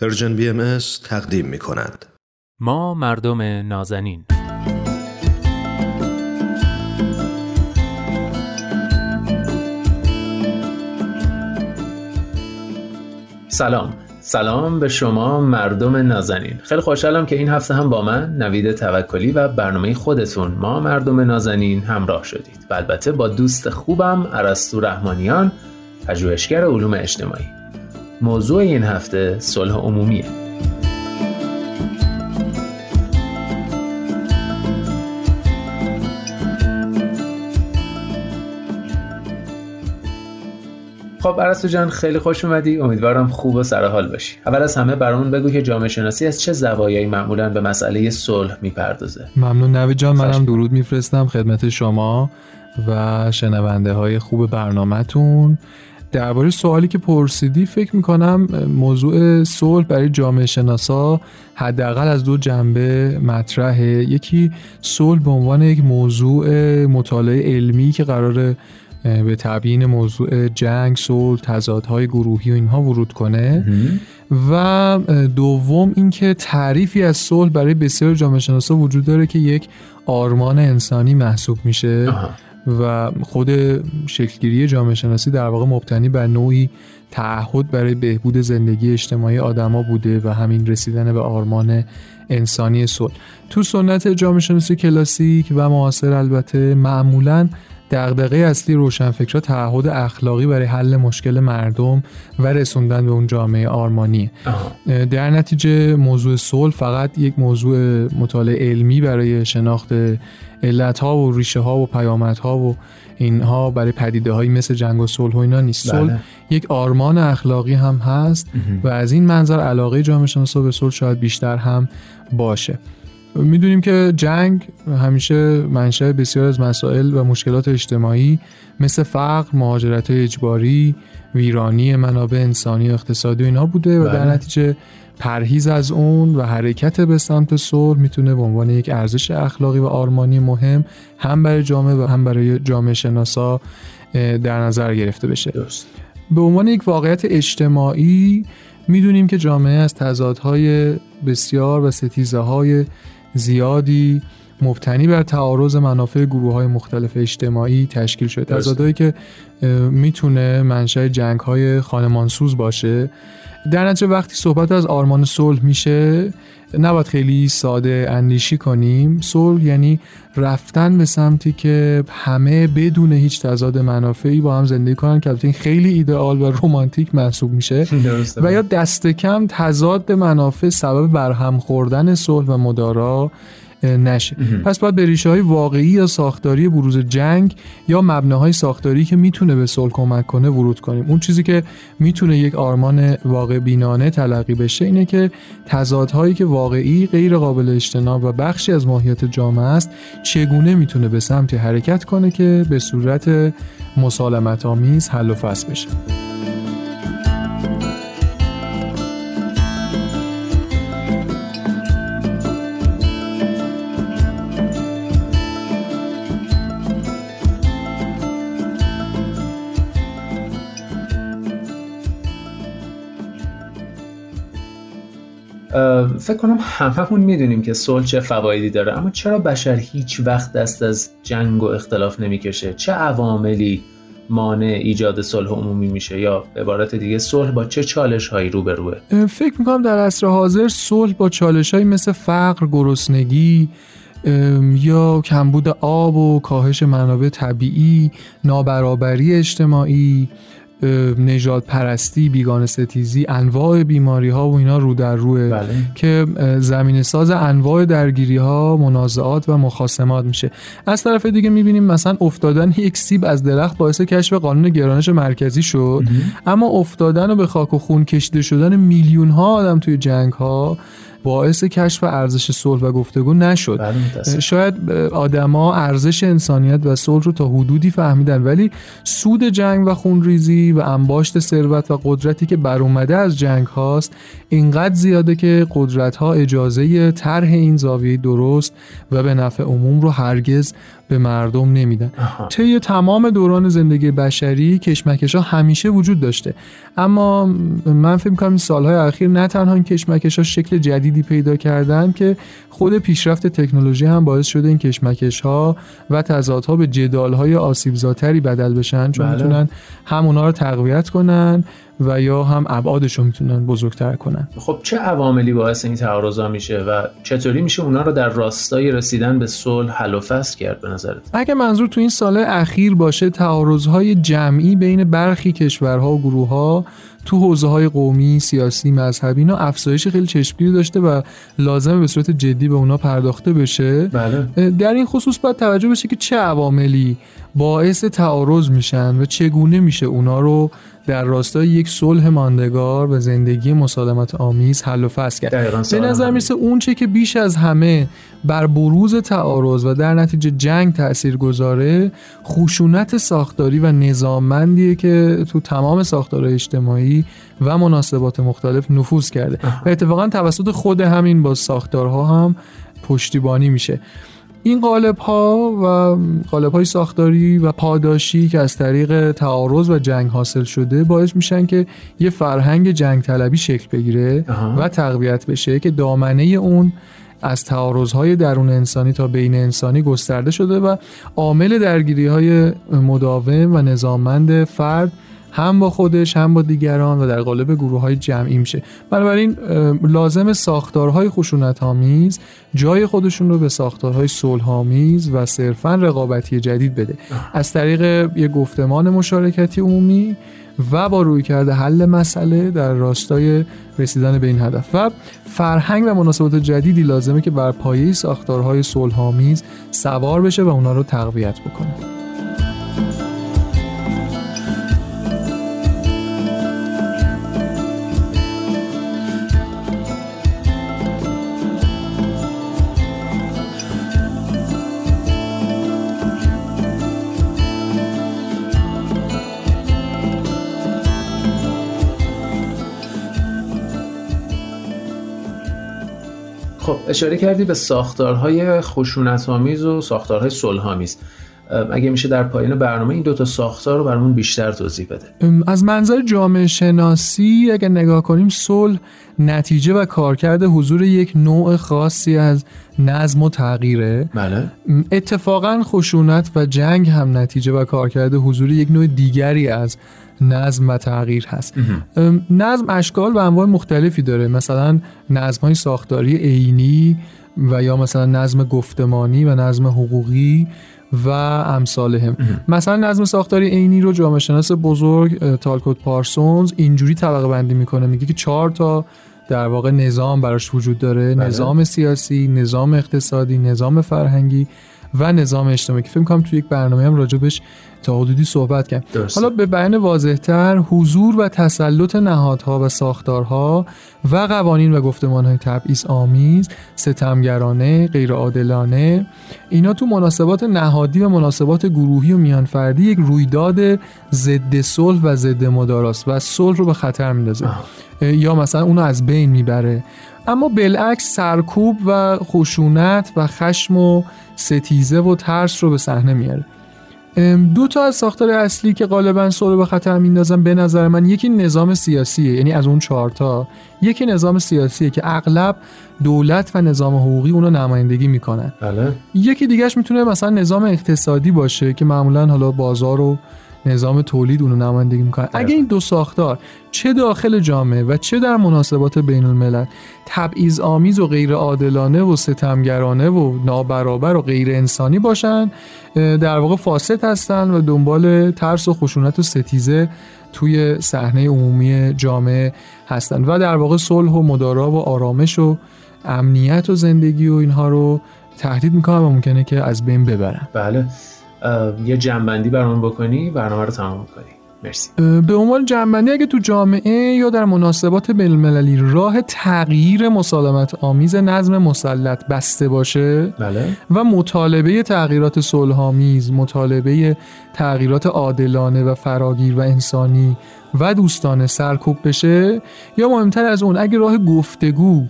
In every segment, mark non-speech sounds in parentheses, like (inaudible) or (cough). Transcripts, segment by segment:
پرژن بی ام تقدیم می کند. ما مردم نازنین. سلام. سلام به شما مردم نازنین. خیلی خوشحالم که این هفته هم با من نوید توکلی و برنامه خودتون ما مردم نازنین همراه شدید. و البته با دوست خوبم عرستو رحمانیان پژوهشگر علوم اجتماعی. موضوع این هفته صلح عمومیه. خب عرستو جان خیلی خوش اومدی. امیدوارم خوب و سر حال باشی. اول از همه برامون بگو که جامعه شناسی از چه زوایایی معمولا به مسئله صلح می‌پردازه. ممنون نوید جان منم درود میفرستم خدمت شما و شنونده های خوب برنامهتون. درباره سوالی که پرسیدی فکر می‌کنم موضوع صلح برای جامعه شناسا حداقل از دو جنبه مطرحه. یکی صلح به عنوان یک موضوع مطالعه علمی که قرار به تبیین موضوع جنگ، صلح، تضادهای گروهی و اینها ورود کنه. و دوم اینکه تعریفی از صلح برای بسیار جامعه شناسا وجود داره که یک آرمان انسانی محسوب میشه. و خود شکلگیری جامعه شناسی در واقع مبتنی بر نوعی تعهد برای بهبود زندگی اجتماعی آدما بوده و همین رسیدن به آرمان انسانی صلح. تو سنت جامعه شناسی کلاسیک و معاصر البته معمولاً دغدغه اصلی روشنفکرها تعهد اخلاقی برای حل مشکل مردم و رسوندن به اون جامعه آرمانی. در نتیجه موضوع صلح فقط یک موضوع مطالعه علمی برای شناخت علت ها و ریشه ها و پیامت ها و اینها برای پدیده هایی مثل جنگ و صلح و اینا نیست. بله. صلح یک آرمان اخلاقی هم هست و از این منظر علاقه جامعه شناسا به صلح شاید بیشتر هم باشه. می‌دونیم که جنگ همیشه منشأ بسیار از مسائل و مشکلات اجتماعی مثل فقر، مهاجرت اجباری، ویرانی منابع انسانی و اقتصادی و اینا بوده و در بله. نتیجه پرهیز از اون و حرکت به سمت صلح می‌تونه به عنوان یک ارزش اخلاقی و آرمانی مهم هم برای جامعه و هم برای جامعه شناسا در نظر گرفته بشه درست. به عنوان یک واقعیت اجتماعی می‌دونیم که جامعه از تضادهای بسیار و ستیزه های زیادی مبتنی بر تعارض منافع گروه های مختلف اجتماعی تشکیل شده. تضادهایی که می‌تونه منشأ جنگ های خانمانسوز باشه. در نتیجه وقتی صحبت از آرمان صلح میشه نباید خیلی ساده اندیشی کنیم. صلح یعنی رفتن به سمتی که همه بدون هیچ تضاد منافعی با هم زندگی کنن که این خیلی ایدئال و رومانتیک محسوب میشه. (laughs) و یا دست کم تضاد منافع سبب برهم خوردن صلح و مدارا. نشه. پس باید به ریشه های واقعی یا ساختاری بروز جنگ یا مبناهای ساختاری که می‌تونه به صلح کمک کنه ورود کنیم. اون چیزی که می‌تونه یک آرمان واقع بینانه تلقی بشه اینه که تضادهایی که واقعی غیر قابل اجتناب و بخشی از ماهیت جامعه است چگونه می‌تونه به سمت حرکت کنه که به صورت مسالمت آمیز حل و فصل بشه. فکر کنم هممون می‌دونیم که صلح چه فوایدی داره اما چرا بشر هیچ وقت دست از جنگ و اختلاف نمی‌کشه؟ چه عواملی مانع ایجاد صلح عمومی میشه؟ یا به عبارت دیگه صلح با چه چالش هایی روبروه فکر می‌کنم در عصر حاضر صلح با چالش هایی مثل فقر گرسنگی یا کمبود آب و کاهش منابع طبیعی نابرابری اجتماعی نجات پرستی بیگان ستیزی انواع بیماری ها و اینا رو در روه بله. که زمین ساز انواع درگیری ها منازعات و مخاسمات میشه. از طرف دیگه می‌بینیم مثلا افتادن یک سیب از درخت باعث کشف قانون گرانش مرکزی شد. اما افتادن و به خاک و خون کشیده شدن میلیون ها آدم توی جنگ ها باعث کشف ارزش صلح و گفتگو نشد. بله شاید آدما ارزش انسانیت و صلح رو تا حدودی فهمیدن ولی سود جنگ و خونریزی و انباشت ثروت و قدرتی که بر اومده از جنگ هاست اینقدر زیاده که قدرت ها اجازه طرح این زاویه درست و به نفع عموم رو هرگز به مردم نمیدن. طی تمام دوران زندگی بشری کشمکش ها همیشه وجود داشته. اما من فکر می‌کنم این سالهای اخیر نه تنها این کشمکش ها شکل جدیدی پیدا کردن که خود پیشرفت تکنولوژی هم باعث شده این کشمکش ها و تضادها به جدال های آسیبزاتری بدل بشن چون بله. می‌تونن هم اونا رو تقویت کنن و یا هم ابعادش رو می‌تونن بزرگتر کنن خب چه عواملی باعث این تعارضا میشه و چطوری میشه اونا رو در راستای رسیدن به صلح حل و فصل کرد به نظرت اگه منظور تو این سال اخیر باشه تعارضهای جمعی بین برخی کشورها و گروهها تو حوزه های قومی، سیاسی، مذهبی اینا افزایش خیلی چشمگیری داشته و لازمه به صورت جدی به اونا پرداخته بشه. بله. در این خصوص باید توجه بشه که چه عواملی باعث تعارض میشن و چگونه میشه اونا رو در راستای یک صلح ماندگار و زندگی مسالمت آمیز حل و فصل کرد. به نظر می‌رسه اون چه که بیش از همه بر بروز تعارض و در نتیجه جنگ تأثیر گذاره خشونت ساختاری و نظاممندیه که تو تمام ساختارهای اجتماعی و مناسبات مختلف نفوذ کرده. و اتفاقا توسط خود همین با ساختارها هم پشتیبانی میشه. این قالب ها و قالب های ساختاری و پاداشی که از طریق تعارض و جنگ حاصل شده باعث میشن که یه فرهنگ جنگ طلبی شکل بگیره و تقویت بشه که دامنه اون از تعارض درون انسانی تا بین انسانی گسترده شده و عامل درگیری های مداوم و نظاممند فرد هم با خودش هم با دیگران و در قالب گروه های جمعی میشه. بنابراین لازم ساختارهای خشونت آمیز جای خودشون رو به ساختارهای صلح آمیز و صرفا رقابتی جدید بده. از طریق یه گفتمان مشارکتی عمومی و با روی کرده حل مسئله در راستای رسیدن به این هدف. و فرهنگ و مناسبات جدیدی لازمه که بر پایه ساختارهای صلحآمیز سوار بشه و اونا رو تقویت بکنه. خب اشاره کردی به ساختارهای خشونت آمیز و ساختارهای صلح آمیز اگه میشه در پایین برنامه این دوتا ساختار رو برامون بیشتر توضیح بده. از منظر جامعه شناسی اگه نگاه کنیم صلح نتیجه و کارکرد حضور یک نوع خاصی از نظم و تغییره. بله. اتفاقا خشونت و جنگ هم نتیجه و کارکرد حضور یک نوع دیگری از نظم و تغییر هست. نظم اشکال و انواع مختلفی داره. مثلا نظم های ساختاری عینی و یا مثلا نظم گفتمانی و نظم حقوقی و امثال هم. مثلا نظم ساختاری عینی رو جامعه شناس بزرگ تالکوت پارسونز اینجوری طبقه بندی می‌کنه. میگه که چهار تا در واقع نظام براش وجود داره. بله. نظام سیاسی نظام اقتصادی نظام فرهنگی. و نظام اجتماعی که فکر کنم توی یک برنامه هم راجبش تا حدودی صحبت کرد. حالا به بیان واضحتر حضور و تسلط نهادها و ساختارها و قوانین و گفتمانهای تبعیض آمیز ستمگرانه غیرعادلانه اینا تو مناسبات نهادی و مناسبات گروهی و میانفردی یک رویداد ضد صلح و ضد مداراست و صلح رو به خطر میندازه. یا مثلا اونو از بین می‌بره. اما بالعکس سرکوب و خشونت و خشم و ستیزه و ترس رو به صحنه میاره دو تا از ساختار اصلی که غالبا سولو به خطر میندازن به نظر من یکی نظام سیاسیه یعنی از اون چهارتا یکی نظام سیاسیه که اغلب دولت و نظام حقوقی اونو نمایندگی می‌کنن بله. یکی دیگهش می‌تونه مثلا نظام اقتصادی باشه که معمولا حالا بازار و نظام تولید اونو نمایندگی می‌کنن. اگه این دو ساختار چه داخل جامعه و چه در مناسبات بین الملل تبعیض آمیز و غیر عادلانه و ستمگرانه و نابرابر و غیر انسانی باشن در واقع فاسد هستن و دنبال ترس و خشونت و ستیزه توی صحنه عمومی جامعه هستن و در واقع صلح و مدارا و آرامش و امنیت و زندگی و اینها رو تهدید می‌کنن و ممکنه که از بین ببرن. بله. یه جنبندی برامون بکنی برنامه رو تمام کنی. مرسی. به عنوان جنبندی اگه تو جامعه یا در مناسبات بین‌المللی راه تغییر مسالمت آمیز نظم مسلط بسته باشه بله. و مطالبه تغییرات صلحآمیز مطالبه تغییرات عادلانه و فراگیر و انسانی و دوستانه سرکوب بشه یا مهمتر از اون اگه راه گفتگو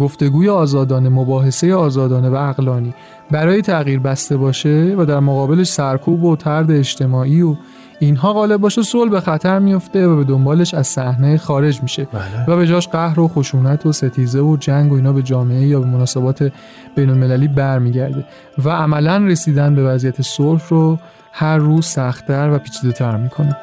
گفتگوی آزادانه مباحثه آزادانه و عقلانی برای تغییر بسته باشه و در مقابلش سرکوب و ترد اجتماعی و اینها غالب باشه صلح به خطر میفته و به دنبالش از صحنه خارج میشه بله. و به جاش قهر و خشونت و ستیزه و جنگ و اینا به جامعه یا به مناسبات بین المللی برمیگرده و عملا رسیدن به وضعیت صلح رو هر روز سختتر و پیچیده‌تر می‌کنه